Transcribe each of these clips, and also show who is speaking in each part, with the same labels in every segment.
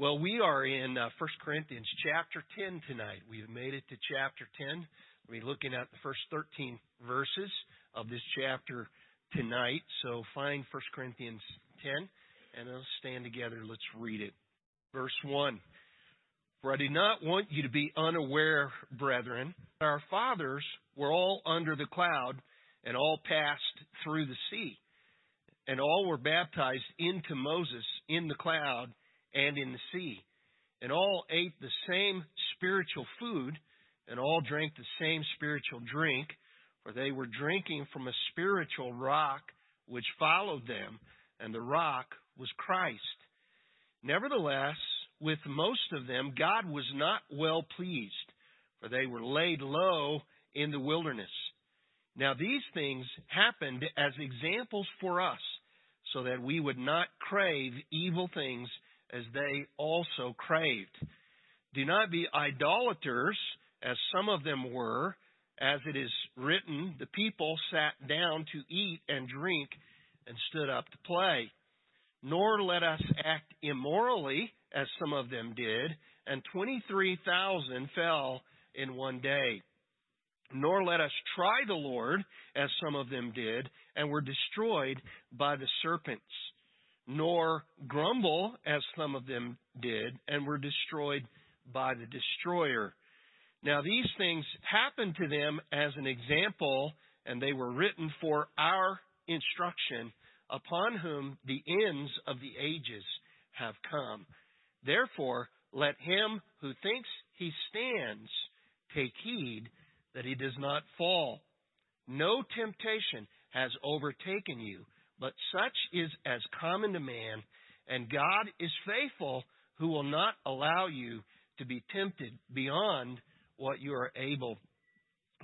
Speaker 1: Well, we are in uh, 1 Corinthians chapter 10 tonight. We've made it to chapter 10. We're looking at the first 13 verses of this chapter tonight. So find 1 Corinthians 10 and let's stand together. Let's read it. Verse 1. For I do not want you to be unaware, brethren, that our fathers were all under the cloud and all passed through the sea, and all were baptized into Moses in the cloud and in the sea, and all ate the same spiritual food, and all drank the same spiritual drink, for they were drinking from a spiritual rock which followed them, and the rock was Christ. Nevertheless, with most of them, God was not well pleased, for they were laid low in the wilderness. Now, these things happened as examples for us, so that we would not crave evil things as they also craved. Do not be idolaters, as some of them were, as it is written, the people sat down to eat and drink and stood up to play. Nor let us act immorally, as some of them did, and 23,000 fell in one day. Nor let us try the Lord, as some of them did, and were destroyed by the serpents. Nor grumble, as some of them did, and were destroyed by the destroyer. Now these things happened to them as an example, and they were written for our instruction, upon whom the ends of the ages have come. Therefore, let him who thinks he stands take heed that he does not fall. No temptation has overtaken you, but such is as common to man, and God is faithful, who will not allow you to be tempted beyond what you are able.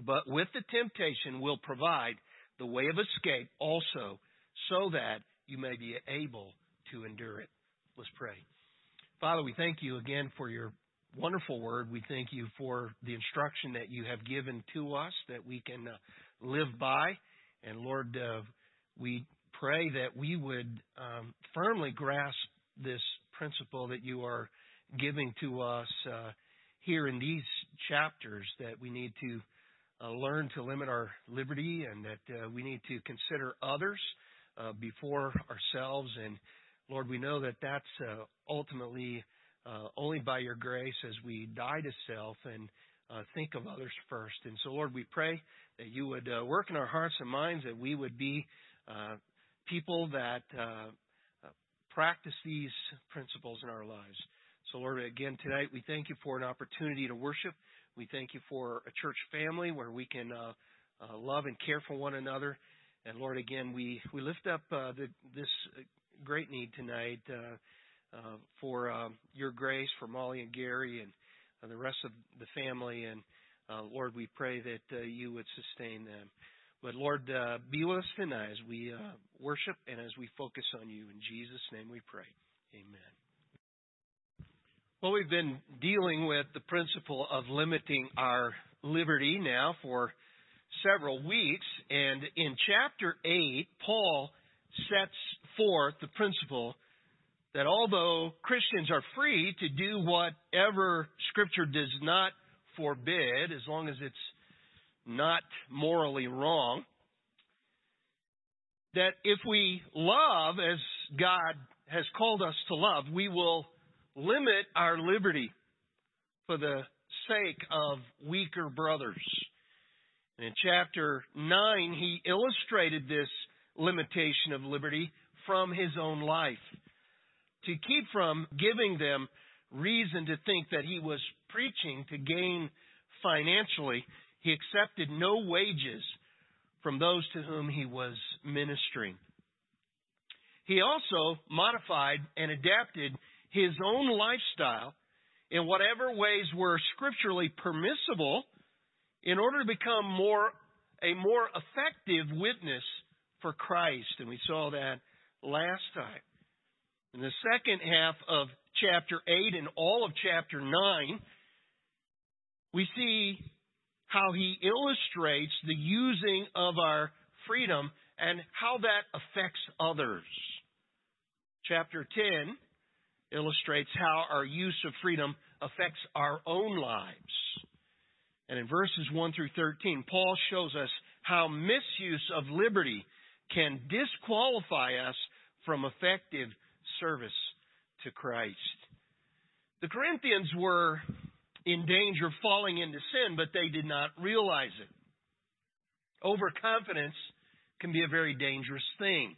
Speaker 1: But with the temptation will provide the way of escape also, so that you may be able to endure it. Let's pray. Father, we thank you again for your wonderful word. We thank you for the instruction that you have given to us that we can uh, live by. And Lord, uh, we pray that we would um, firmly grasp this principle that you are giving to us uh, here in these chapters, that we need to uh, learn to limit our liberty and that uh, we need to consider others uh, before ourselves. And Lord, we know that that's ultimately uh, only by your grace as we die to self and uh, think of others first. And so, Lord, we pray that you would uh, work in our hearts and minds, that we would be uh, people that uh, uh, practice these principles in our lives. So, Lord, again, tonight we thank you for an opportunity to worship. We thank you for a church family where we can love and care for one another. And Lord, again, we, we lift up the, this great need tonight uh, for uh, your grace for Molly and Gary and uh, the rest of the family. And uh, Lord, we pray that uh, you would sustain them. But Lord, uh, be with us tonight as we uh, worship and as we focus on you. In Jesus' name we pray. Amen. Well, we've been dealing with the principle of limiting our liberty now for several weeks. And in chapter 8, Paul sets forth the principle that although Christians are free to do whatever Scripture does not forbid, as long as it's not morally wrong, that if we love as God has called us to love, we will limit our liberty for the sake of weaker brothers. In chapter 9, he illustrated this limitation of liberty from his own life to keep from giving them reason to think that he was preaching to gain financially, he accepted no wages from those to whom he was ministering. He also modified and adapted his own lifestyle in whatever ways were scripturally permissible in order to become more a more effective witness for Christ and we saw that last time. In the second half of chapter 8 and all of chapter 9, we see how he illustrates the using of our freedom and how that affects others. Chapter 10 illustrates how our use of freedom affects our own lives. And in verses 1 through 13, Paul shows us how misuse of liberty can disqualify us from effective service to Christ. The Corinthians were in danger of falling into sin, but they did not realize it. Overconfidence can be a very dangerous thing.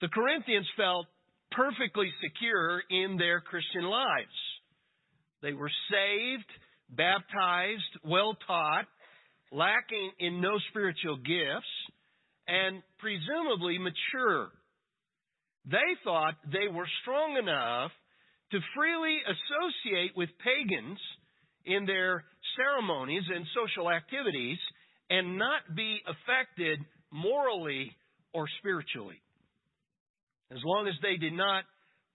Speaker 1: The Corinthians felt perfectly secure in their Christian lives. They were saved, baptized, well taught, lacking in no spiritual gifts, and presumably mature. They thought they were strong enough to freely associate with pagans in their ceremonies and social activities and not be affected morally or spiritually. As long as they did not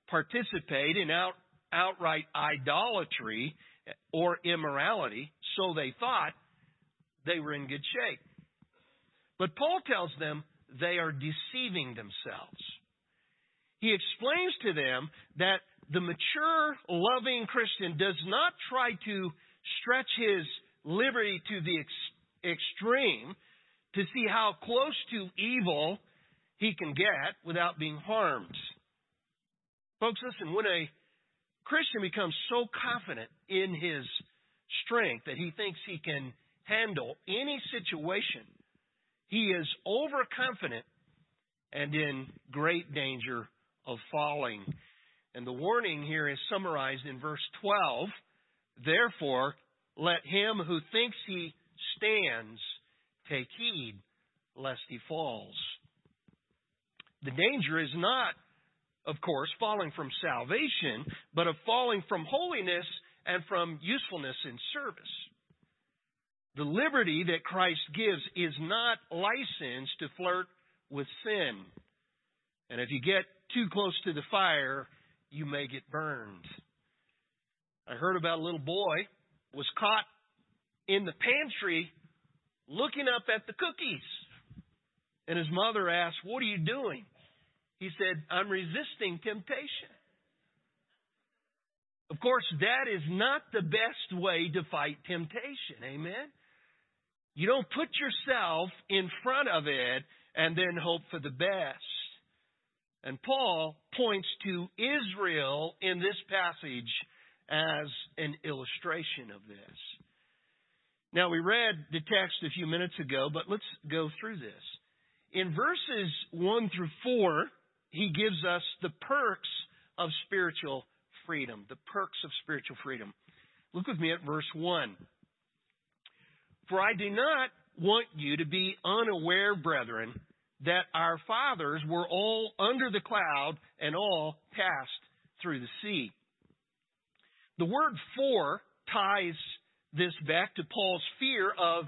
Speaker 1: participate in out, outright idolatry or immorality, so they thought, they were in good shape. But Paul tells them they are deceiving themselves. He explains to them that the mature, loving Christian does not try to stretch his liberty to the ex- extreme to see how close to evil he can get without being harmed. Folks, listen, when a Christian becomes so confident in his strength that he thinks he can handle any situation, he is overconfident and in great danger of falling. And the warning here is summarized in verse 12. Therefore, let him who thinks he stands take heed lest he falls. The danger is not, of course, falling from salvation, but of falling from holiness and from usefulness in service. The liberty that Christ gives is not licensed to flirt with sin. And if you get too close to the fire, you may get burned. I heard about a little boy was caught in the pantry looking up at the cookies. And his mother asked, What are you doing? He said, I'm resisting temptation. Of course, that is not the best way to fight temptation. Amen? You don't put yourself in front of it and then hope for the best. And Paul points to Israel in this passage as an illustration of this. Now, we read the text a few minutes ago, but let's go through this. In verses 1 through 4, he gives us the perks of spiritual freedom. The perks of spiritual freedom. Look with me at verse 1. For I do not want you to be unaware, brethren, that our fathers were all under the cloud and all passed through the sea. The word for ties this back to Paul's fear of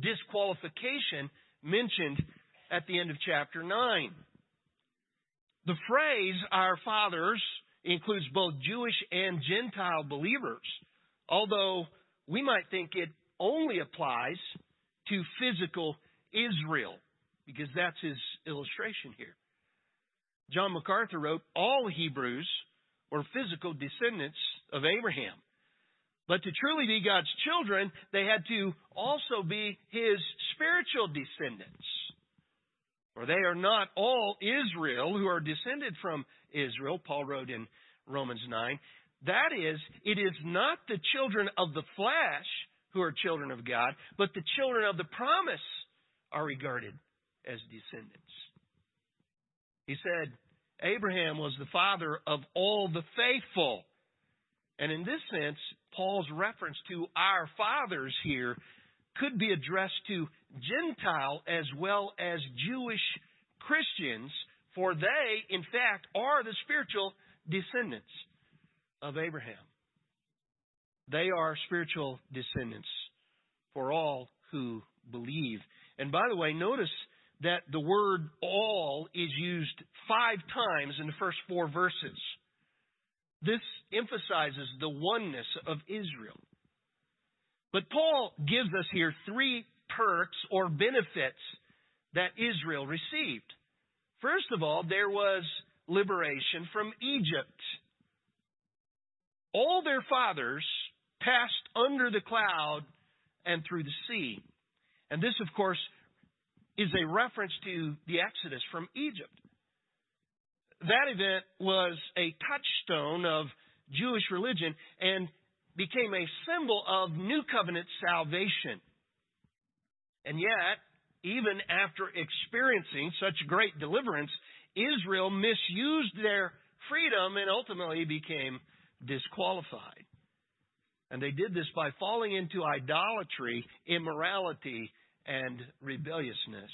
Speaker 1: disqualification mentioned at the end of chapter 9. The phrase, our fathers, includes both Jewish and Gentile believers, although we might think it only applies to physical Israel, because that's his illustration here. John MacArthur wrote, All Hebrews were physical descendants of Abraham. But to truly be God's children, they had to also be his spiritual descendants. For they are not all Israel who are descended from Israel, Paul wrote in Romans 9. That is, it is not the children of the flesh who are children of God, but the children of the promise are regarded as descendants. He said, Abraham was the father of all the faithful. And in this sense, Paul's reference to our fathers here could be addressed to Gentile as well as Jewish Christians, for they, in fact, are the spiritual descendants of Abraham. They are spiritual descendants for all who believe. And by the way, notice that the word all is used five times in the first four verses. This emphasizes the oneness of Israel. But Paul gives us here three perks or benefits that Israel received. First of all, there was liberation from Egypt. all their fathers passed under the cloud and through the sea. And this, of course, is a reference to the Exodus from Egypt. That event was a touchstone of Jewish religion and became a symbol of New Covenant salvation. And yet, even after experiencing such great deliverance, Israel misused their freedom and ultimately became disqualified. And they did this by falling into idolatry, immorality, and rebelliousness.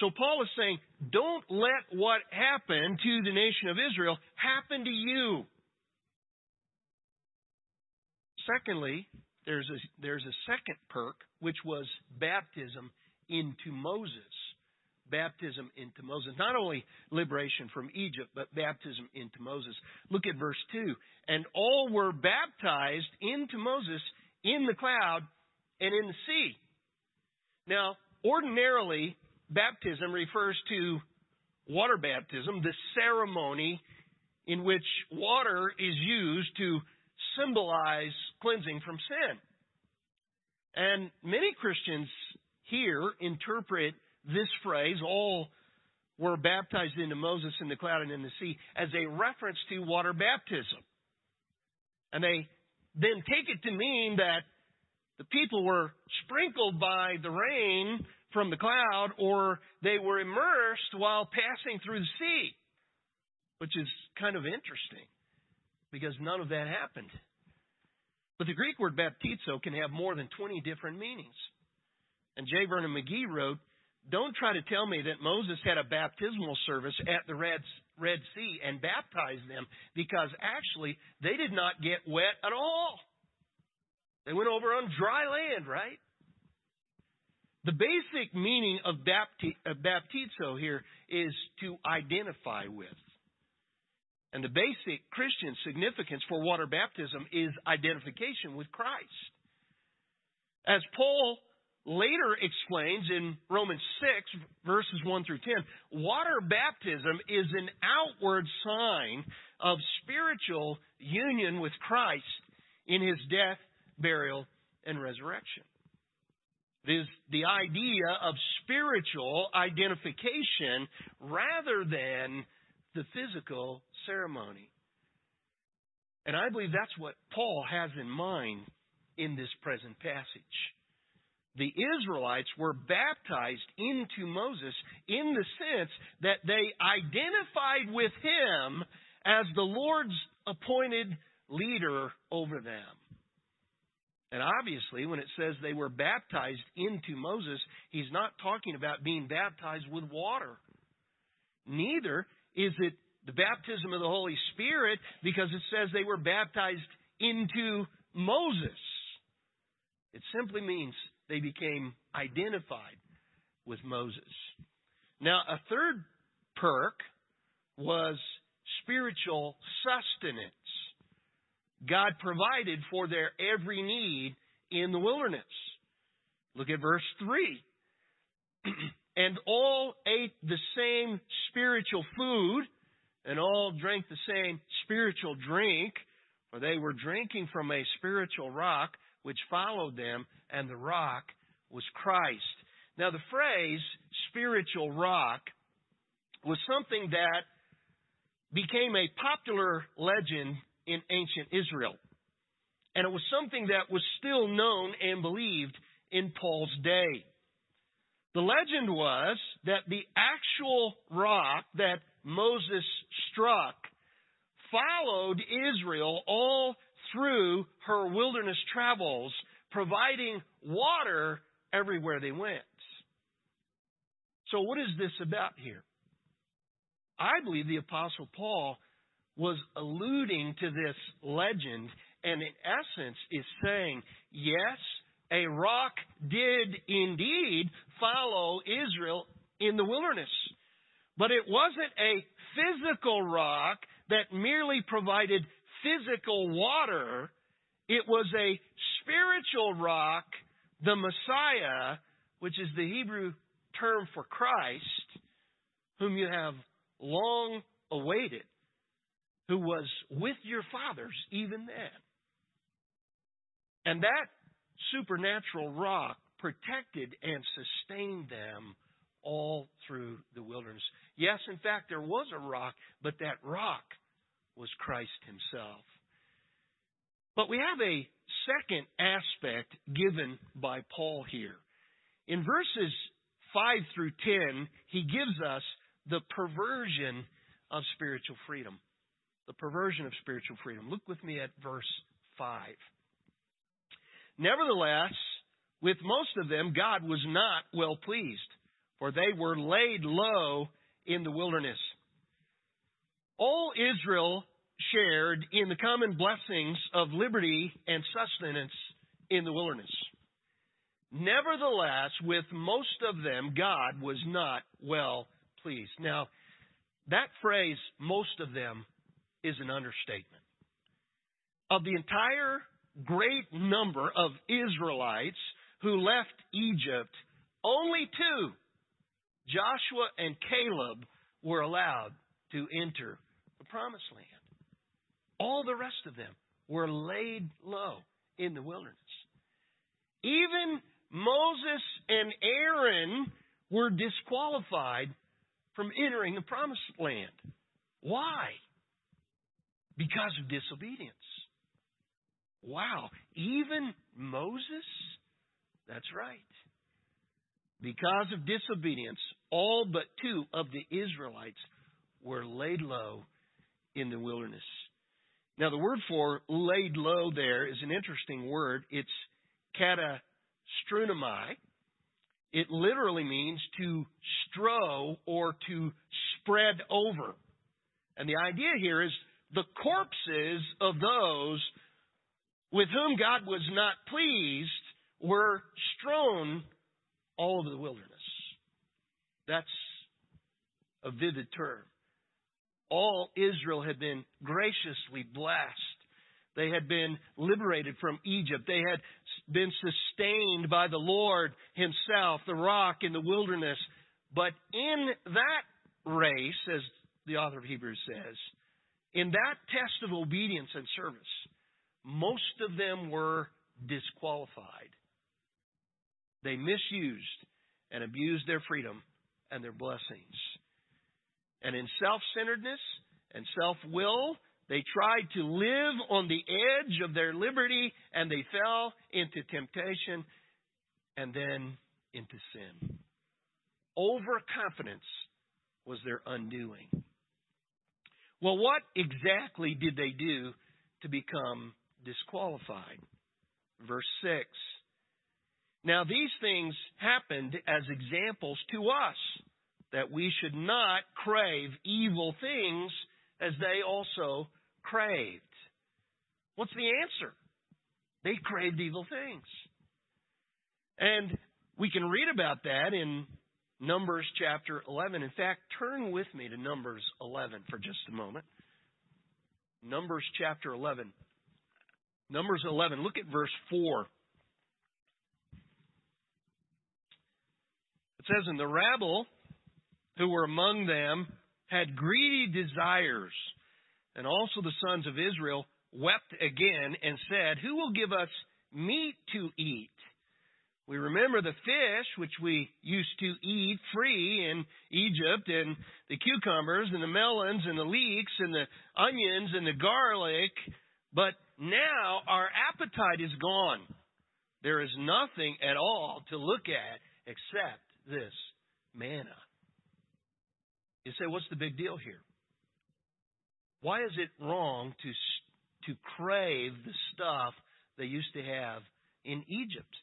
Speaker 1: So Paul is saying, don't let what happened to the nation of Israel happen to you. Secondly, there's a, there's a second perk, which was baptism into Moses. Baptism into Moses. Not only liberation from Egypt, but baptism into Moses. Look at verse 2. And all were baptized into Moses in the cloud and in the sea. Now, ordinarily, baptism refers to water baptism, the ceremony in which water is used to symbolize cleansing from sin. And many Christians here interpret this phrase, all were baptized into Moses in the cloud and in the sea, as a reference to water baptism. And they then take it to mean that the people were sprinkled by the rain from the cloud or they were immersed while passing through the sea, which is kind of interesting because none of that happened. But the Greek word baptizo can have more than 20 different meanings. And J. Vernon McGee wrote, Don't try to tell me that Moses had a baptismal service at the Red, Red Sea and baptized them because actually they did not get wet at all. They went over on dry land, right? The basic meaning of baptizo here is to identify with. And the basic Christian significance for water baptism is identification with Christ. As Paul later explains in Romans 6, verses 1 through 10, water baptism is an outward sign of spiritual union with Christ in his death burial, and resurrection. It is the idea of spiritual identification rather than the physical ceremony. And I believe that's what Paul has in mind in this present passage. The Israelites were baptized into Moses in the sense that they identified with him as the Lord's appointed leader over them. And obviously, when it says they were baptized into Moses, he's not talking about being baptized with water. Neither is it the baptism of the Holy Spirit because it says they were baptized into Moses. It simply means they became identified with Moses. Now, a third perk was spiritual sustenance. God provided for their every need in the wilderness. Look at verse 3. and all ate the same spiritual food, and all drank the same spiritual drink, for they were drinking from a spiritual rock which followed them, and the rock was Christ. Now, the phrase spiritual rock was something that became a popular legend in ancient Israel. And it was something that was still known and believed in Paul's day. The legend was that the actual rock that Moses struck followed Israel all through her wilderness travels, providing water everywhere they went. So, what is this about here? I believe the Apostle Paul was alluding to this legend and in essence is saying, yes, a rock did indeed follow Israel in the wilderness. But it wasn't a physical rock that merely provided physical water. It was a spiritual rock, the Messiah, which is the Hebrew term for Christ, whom you have long awaited. Who was with your fathers even then. And that supernatural rock protected and sustained them all through the wilderness. Yes, in fact, there was a rock, but that rock was Christ Himself. But we have a second aspect given by Paul here. In verses 5 through 10, he gives us the perversion of spiritual freedom. The perversion of spiritual freedom. Look with me at verse 5. Nevertheless, with most of them, God was not well pleased, for they were laid low in the wilderness. All Israel shared in the common blessings of liberty and sustenance in the wilderness. Nevertheless, with most of them, God was not well pleased. Now, that phrase, most of them, is an understatement. Of the entire great number of Israelites who left Egypt, only two, Joshua and Caleb, were allowed to enter the promised land. All the rest of them were laid low in the wilderness. Even Moses and Aaron were disqualified from entering the promised land. Why? Because of disobedience. Wow. Even Moses? That's right. Because of disobedience, all but two of the Israelites were laid low in the wilderness. Now, the word for laid low there is an interesting word. It's katastrunamai. It literally means to strow or to spread over. And the idea here is the corpses of those with whom God was not pleased were strewn all over the wilderness. That's a vivid term. All Israel had been graciously blessed. They had been liberated from Egypt. They had been sustained by the Lord Himself, the rock in the wilderness. But in that race, as the author of Hebrews says, in that test of obedience and service, most of them were disqualified. They misused and abused their freedom and their blessings. And in self centeredness and self will, they tried to live on the edge of their liberty and they fell into temptation and then into sin. Overconfidence was their undoing. Well, what exactly did they do to become disqualified? Verse 6. Now, these things happened as examples to us that we should not crave evil things as they also craved. What's the answer? They craved evil things. And we can read about that in Numbers chapter 11. In fact, turn with me to Numbers 11 for just a moment. Numbers chapter 11. Numbers 11, look at verse 4. It says, And the rabble who were among them had greedy desires and also the sons of Israel wept again and said, Who will give us meat to eat? We remember the fish which we used to eat free in Egypt, and the cucumbers, and the melons, and the leeks, and the onions, and the garlic. But now our appetite is gone. There is nothing at all to look at except this manna. You say, what's the big deal here? Why is it wrong to, to crave the stuff they used to have in Egypt?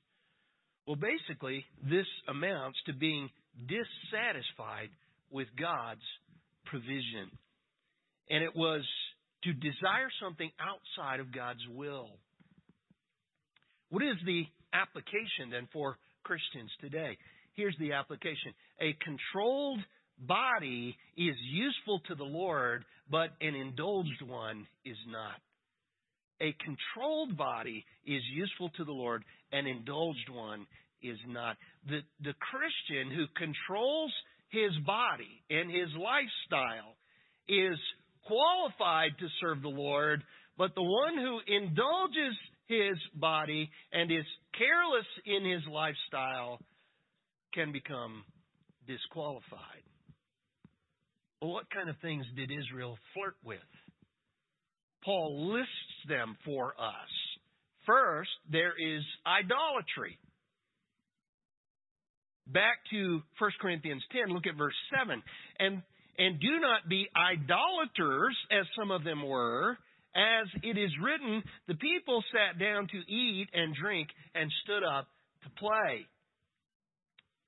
Speaker 1: Well, basically, this amounts to being dissatisfied with God's provision. And it was to desire something outside of God's will. What is the application then for Christians today? Here's the application. A controlled body is useful to the Lord, but an indulged one is not. A controlled body is useful to the Lord, an indulged one is not. The, the Christian who controls his body and his lifestyle is qualified to serve the Lord, but the one who indulges his body and is careless in his lifestyle can become disqualified. Well, what kind of things did Israel flirt with? Paul lists them for us. First, there is idolatry. Back to 1 Corinthians 10, look at verse 7. And, and do not be idolaters, as some of them were, as it is written, the people sat down to eat and drink and stood up to play.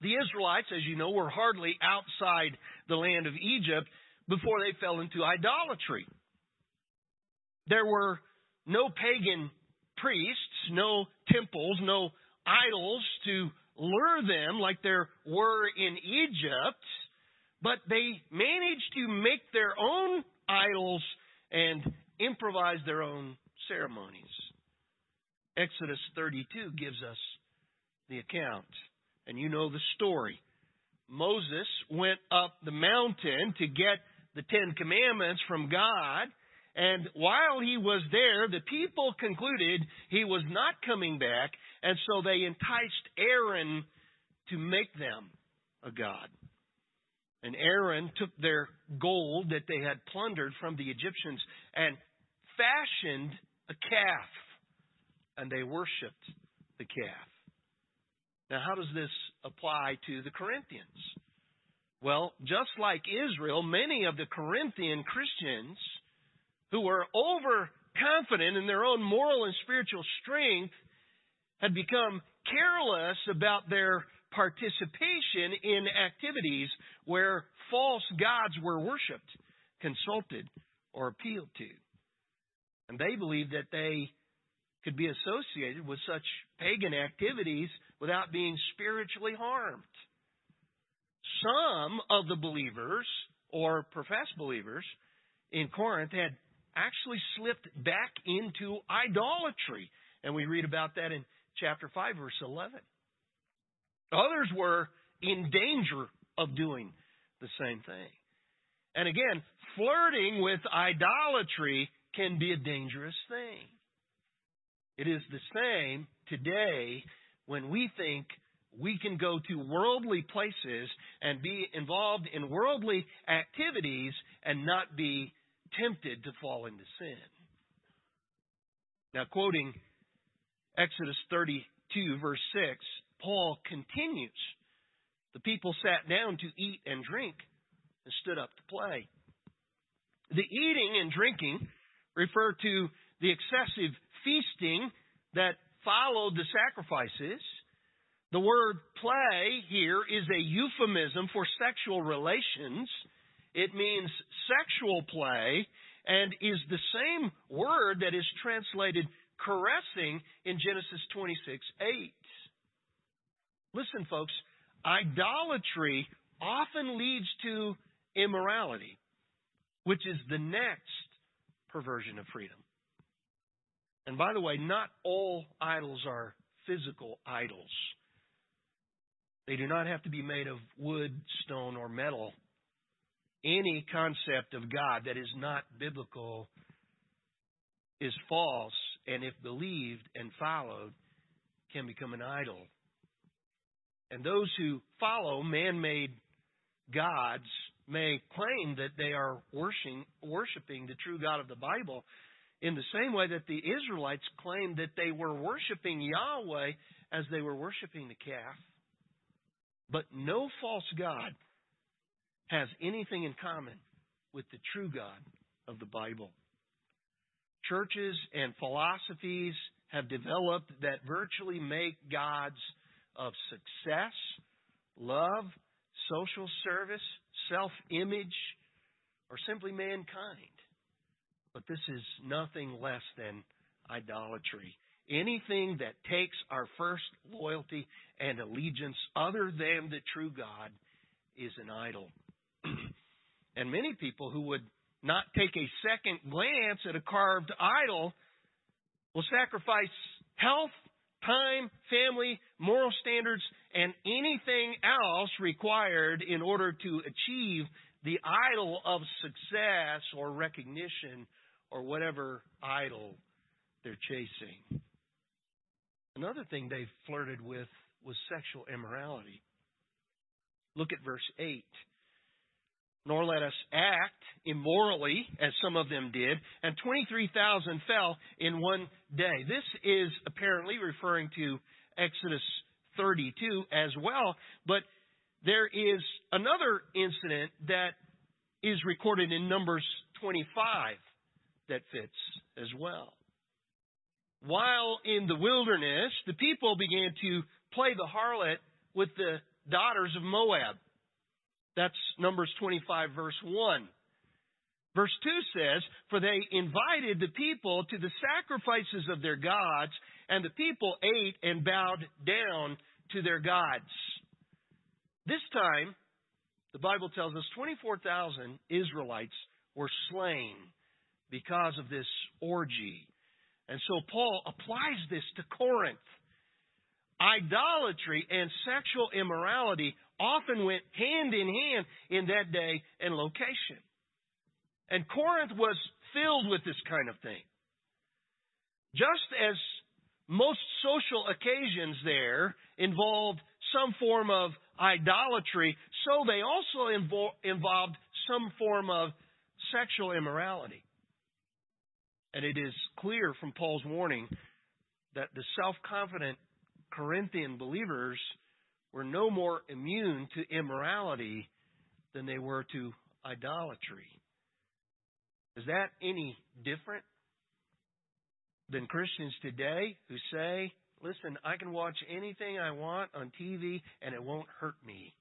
Speaker 1: The Israelites, as you know, were hardly outside the land of Egypt before they fell into idolatry. There were no pagan priests, no temples, no idols to lure them like there were in Egypt, but they managed to make their own idols and improvise their own ceremonies. Exodus 32 gives us the account, and you know the story. Moses went up the mountain to get the Ten Commandments from God, and while he was there, the people concluded he was not coming back, and so they enticed Aaron to make them a god. And Aaron took their gold that they had plundered from the Egyptians and fashioned a calf, and they worshiped the calf. Now, how does this apply to the Corinthians? Well, just like Israel, many of the Corinthian Christians who were overconfident in their own moral and spiritual strength had become careless about their participation in activities where false gods were worshiped, consulted, or appealed to. And they believed that they could be associated with such pagan activities without being spiritually harmed. Some of the believers, or professed believers, in Corinth had actually slipped back into idolatry. And we read about that in chapter 5, verse 11. Others were in danger of doing the same thing. And again, flirting with idolatry can be a dangerous thing. It is the same today when we think we can go to worldly places and be involved in worldly activities and not be tempted to fall into sin. Now, quoting Exodus 32, verse 6, Paul continues The people sat down to eat and drink and stood up to play. The eating and drinking refer to the excessive feasting that followed the sacrifices. The word play here is a euphemism for sexual relations. It means sexual play and is the same word that is translated caressing in Genesis 26 8. Listen, folks, idolatry often leads to immorality, which is the next perversion of freedom. And by the way, not all idols are physical idols. They do not have to be made of wood, stone, or metal. Any concept of God that is not biblical is false, and if believed and followed, can become an idol. And those who follow man made gods may claim that they are worshiping, worshiping the true God of the Bible in the same way that the Israelites claimed that they were worshiping Yahweh as they were worshiping the calf. But no false God has anything in common with the true God of the Bible. Churches and philosophies have developed that virtually make gods of success, love, social service, self image, or simply mankind. But this is nothing less than idolatry. Anything that takes our first loyalty and allegiance other than the true God is an idol. And many people who would not take a second glance at a carved idol will sacrifice health, time, family, moral standards, and anything else required in order to achieve the idol of success or recognition or whatever idol they're chasing. Another thing they flirted with was sexual immorality. Look at verse 8. Nor let us act immorally, as some of them did, and 23,000 fell in one day. This is apparently referring to Exodus 32 as well, but there is another incident that is recorded in Numbers 25 that fits as well. While in the wilderness, the people began to play the harlot with the daughters of Moab. That's Numbers 25, verse 1. Verse 2 says, For they invited the people to the sacrifices of their gods, and the people ate and bowed down to their gods. This time, the Bible tells us 24,000 Israelites were slain because of this orgy. And so Paul applies this to Corinth. Idolatry and sexual immorality often went hand in hand in that day and location. And Corinth was filled with this kind of thing. Just as most social occasions there involved some form of idolatry, so they also invo- involved some form of sexual immorality. And it is clear from Paul's warning that the self confident Corinthian believers were no more immune to immorality than they were to idolatry. Is that any different than Christians today who say, listen, I can watch anything I want on TV and it won't hurt me?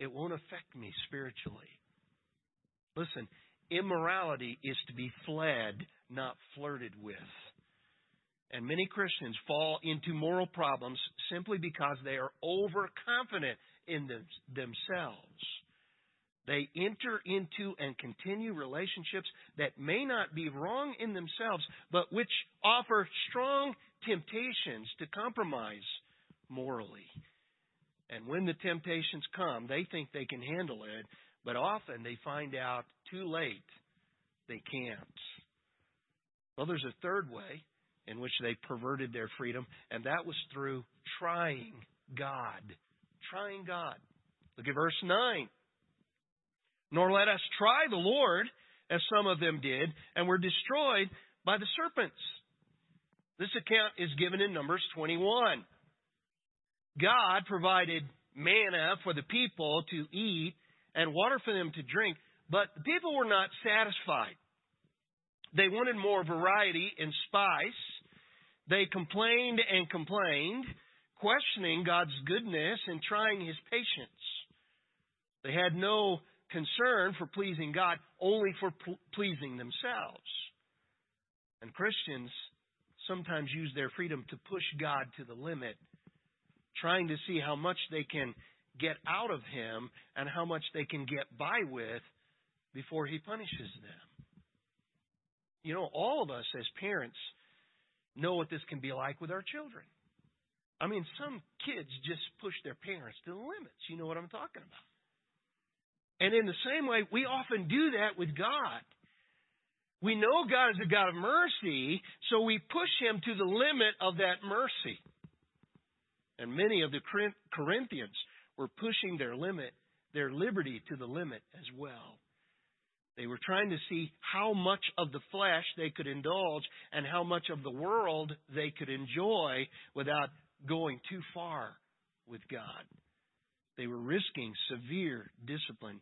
Speaker 1: It won't affect me spiritually. Listen, immorality is to be fled, not flirted with. And many Christians fall into moral problems simply because they are overconfident in them, themselves. They enter into and continue relationships that may not be wrong in themselves, but which offer strong temptations to compromise morally. And when the temptations come, they think they can handle it, but often they find out too late they can't. Well, there's a third way in which they perverted their freedom, and that was through trying God. Trying God. Look at verse 9. Nor let us try the Lord, as some of them did, and were destroyed by the serpents. This account is given in Numbers 21. God provided manna for the people to eat and water for them to drink, but the people were not satisfied. They wanted more variety and spice, they complained and complained, questioning God's goodness and trying his patience. They had no concern for pleasing God, only for pleasing themselves. And Christians sometimes use their freedom to push God to the limit, trying to see how much they can get out of Him and how much they can get by with before He punishes them. You know, all of us as parents know what this can be like with our children. I mean, some kids just push their parents to the limits. You know what I'm talking about. And in the same way, we often do that with God. We know God is a God of mercy, so we push Him to the limit of that mercy. And many of the Corinthians were pushing their limit, their liberty to the limit as well. They were trying to see how much of the flesh they could indulge and how much of the world they could enjoy without going too far with God. They were risking severe discipline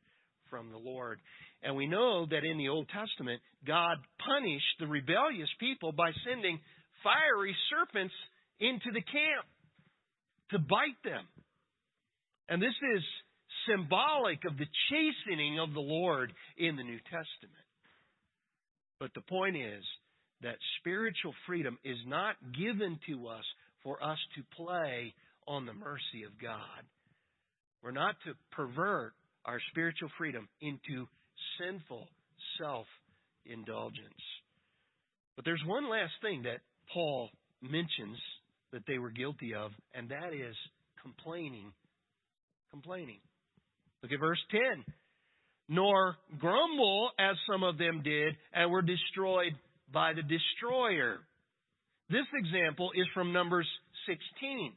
Speaker 1: from the Lord. And we know that in the Old Testament, God punished the rebellious people by sending fiery serpents into the camp to bite them. And this is symbolic of the chastening of the Lord in the New Testament. But the point is that spiritual freedom is not given to us for us to play on the mercy of God. We're not to pervert our spiritual freedom into sinful self indulgence. But there's one last thing that Paul mentions that they were guilty of, and that is complaining. Complaining. Look at verse 10. nor grumble as some of them did and were destroyed by the destroyer. This example is from Numbers 16.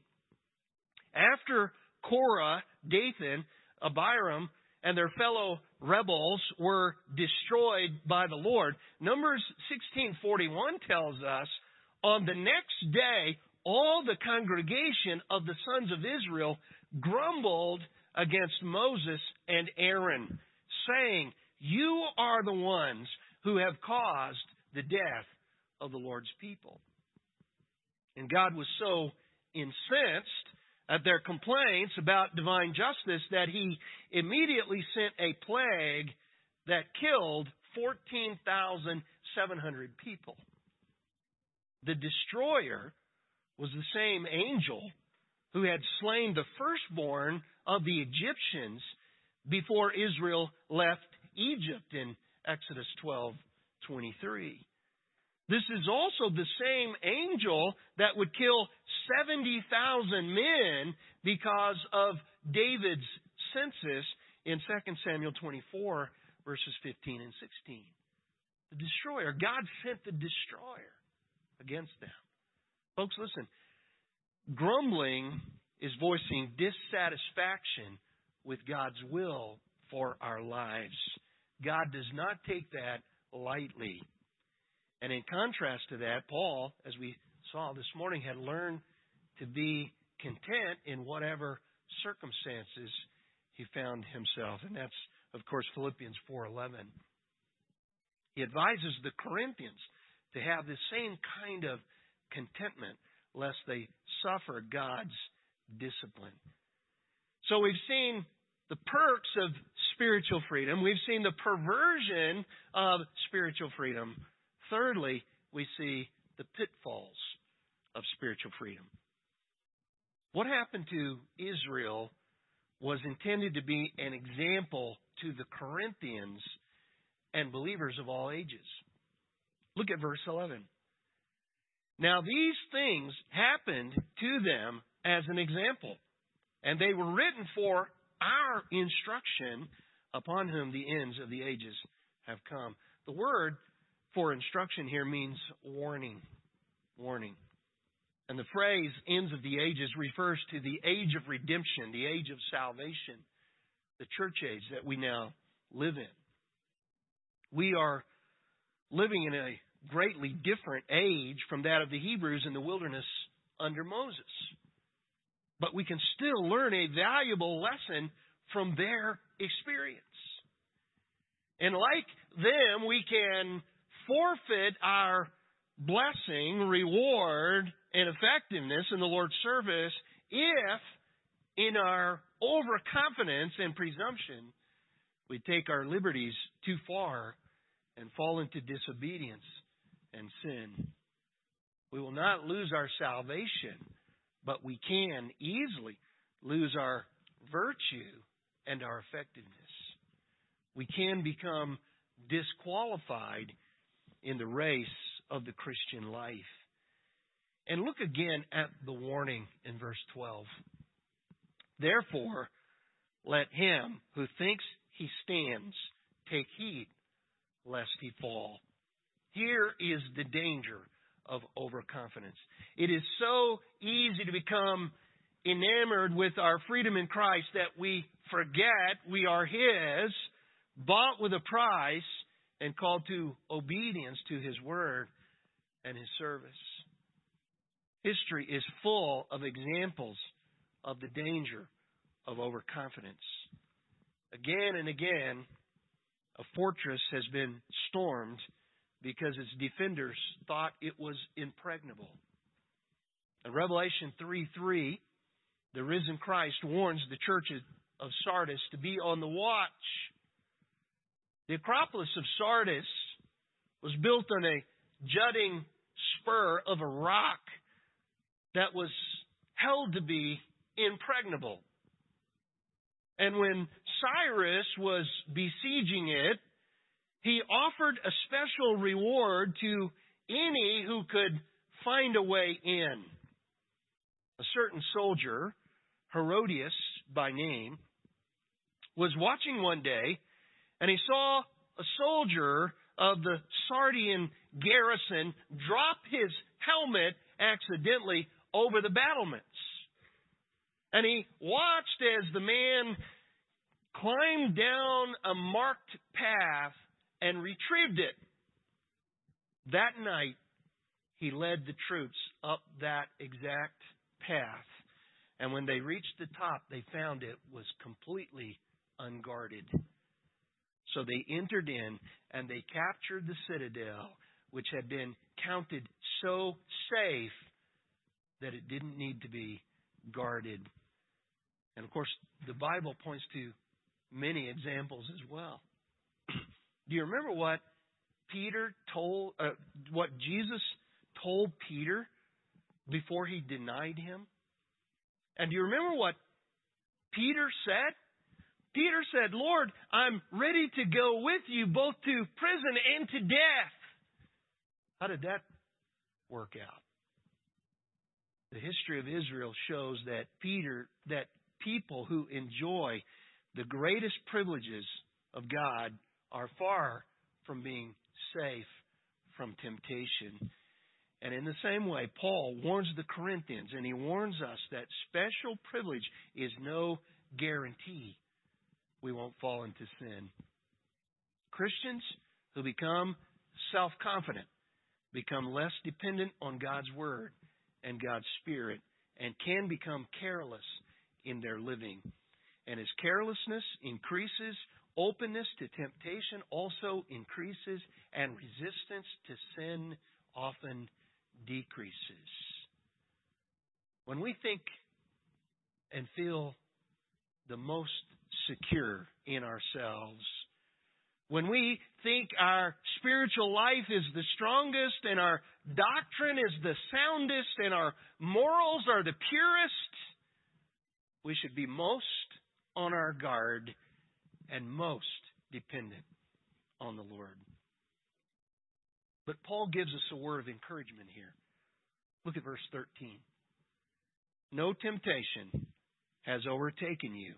Speaker 1: After Korah, Dathan, Abiram, and their fellow rebels were destroyed by the Lord, Numbers 16:41 tells us, on the next day all the congregation of the sons of Israel grumbled against Moses and Aaron, saying, You are the ones who have caused the death of the Lord's people. And God was so incensed at their complaints about divine justice that he immediately sent a plague that killed 14,700 people. The destroyer was the same angel who had slain the firstborn of the Egyptians before Israel left Egypt in Exodus 12:23. This is also the same angel that would kill 70,000 men because of David's census in 2 Samuel 24, verses 15 and 16. The destroyer, God sent the destroyer against them. Folks, listen. Grumbling is voicing dissatisfaction with God's will for our lives. God does not take that lightly. And in contrast to that, Paul, as we saw this morning, had learned to be content in whatever circumstances he found himself. And that's, of course, Philippians 4.11. He advises the Corinthians to have the same kind of contentment lest they suffer God's discipline. So we've seen the perks of spiritual freedom. We've seen the perversion of spiritual freedom. Thirdly, we see the pitfalls of spiritual freedom. What happened to Israel was intended to be an example to the Corinthians and believers of all ages. Look at verse 11. Now, these things happened to them as an example, and they were written for our instruction upon whom the ends of the ages have come. The word for instruction here means warning. Warning. And the phrase ends of the ages refers to the age of redemption, the age of salvation, the church age that we now live in. We are living in a greatly different age from that of the Hebrews in the wilderness under Moses. But we can still learn a valuable lesson from their experience. And like them, we can forfeit our blessing, reward, and effectiveness in the Lord's service if, in our overconfidence and presumption, we take our liberties too far and fall into disobedience and sin. We will not lose our salvation, but we can easily lose our virtue and our effectiveness. We can become disqualified in the race of the Christian life. And look again at the warning in verse 12. Therefore, let him who thinks he stands take heed lest he fall. Here is the danger of overconfidence. It is so easy to become enamored with our freedom in Christ that we forget we are His, bought with a price, and called to obedience to His Word and His service. History is full of examples of the danger of overconfidence. Again and again, a fortress has been stormed because its defenders thought it was impregnable. In Revelation 3 3, the risen Christ warns the church of Sardis to be on the watch the Acropolis of Sardis was built on a jutting spur of a rock that was held to be impregnable. And when Cyrus was besieging it, he offered a special reward to any who could find a way in. A certain soldier, Herodias by name, was watching one day And he saw a soldier of the Sardian garrison drop his helmet accidentally over the battlements. And he watched as the man climbed down a marked path and retrieved it. That night, he led the troops up that exact path. And when they reached the top, they found it was completely unguarded. So they entered in and they captured the citadel, which had been counted so safe that it didn't need to be guarded. And of course, the Bible points to many examples as well. Do you remember what Peter told, uh, what Jesus told Peter before he denied him? And do you remember what Peter said? Peter said, Lord, I'm ready to go with you both to prison and to death. How did that work out? The history of Israel shows that Peter, that people who enjoy the greatest privileges of God are far from being safe from temptation. And in the same way, Paul warns the Corinthians, and he warns us that special privilege is no guarantee we won't fall into sin. Christians who become self confident become less dependent on God's Word and God's Spirit and can become careless in their living. And as carelessness increases, openness to temptation also increases, and resistance to sin often decreases. When we think and feel the most secure in ourselves, when we think our spiritual life is the strongest and our doctrine is the soundest and our morals are the purest, we should be most on our guard and most dependent on the Lord. But Paul gives us a word of encouragement here. Look at verse 13. No temptation has overtaken you,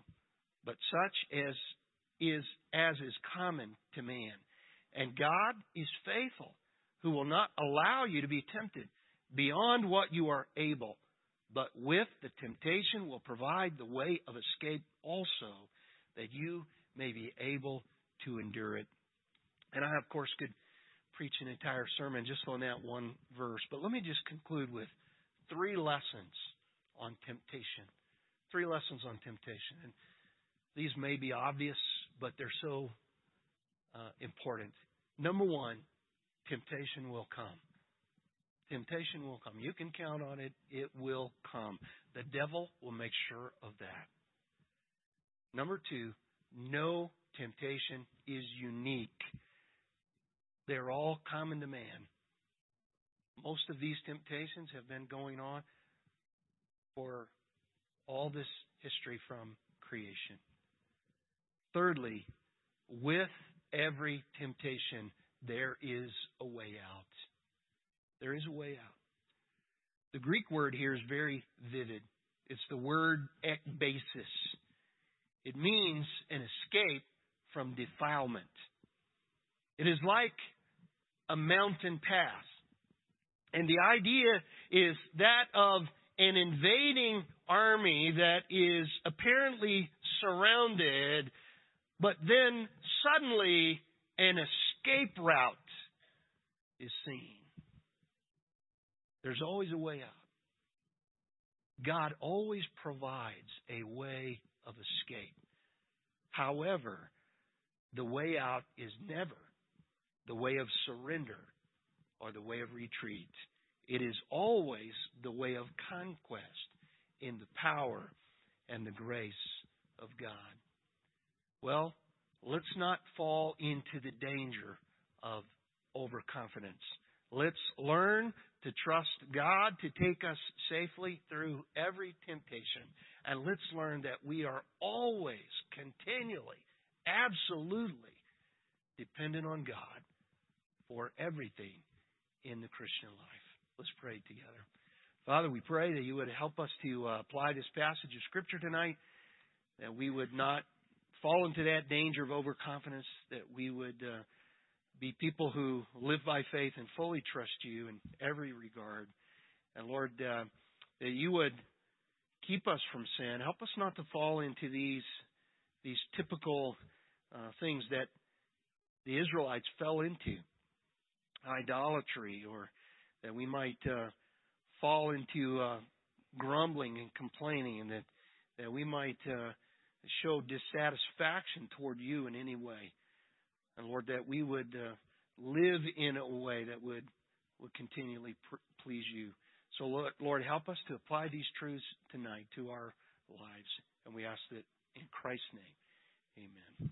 Speaker 1: but such as is as is common to man. And God is faithful, who will not allow you to be tempted beyond what you are able, but with the temptation will provide the way of escape also, that you may be able to endure it. And I, of course, could preach an entire sermon just on that one verse, but let me just conclude with three lessons on temptation. Three lessons on temptation. And these may be obvious, but they're so uh, important. Number one, temptation will come. Temptation will come. You can count on it. It will come. The devil will make sure of that. Number two, no temptation is unique. They're all common to man. Most of these temptations have been going on for all this history from creation. Thirdly, with every temptation, there is a way out. There is a way out. The Greek word here is very vivid. It's the word ekbasis. It means an escape from defilement. It is like a mountain pass. And the idea is that of an invading army that is apparently surrounded but then suddenly an escape route is seen. There's always a way out. God always provides a way of escape. However, the way out is never the way of surrender or the way of retreat. It is always the way of conquest in the power and the grace of God. Well, let's not fall into the danger of overconfidence. Let's learn to trust God to take us safely through every temptation. And let's learn that we are always, continually, absolutely dependent on God for everything in the Christian life. Let's pray together. Father, we pray that you would help us to uh, apply this passage of Scripture tonight, that we would not fall into that danger of overconfidence, that we would uh, be people who live by faith and fully trust you in every regard. And Lord, uh, that you would keep us from sin. Help us not to fall into these these typical uh, things that the Israelites fell into, idolatry, or that we might uh, fall into uh, grumbling and complaining, and that that we might uh, show dissatisfaction toward you in any way. And Lord, that we would uh, live in a way that would would continually pr- please you. So, Lord, help us to apply these truths tonight to our lives. And we ask that in Christ's name. Amen.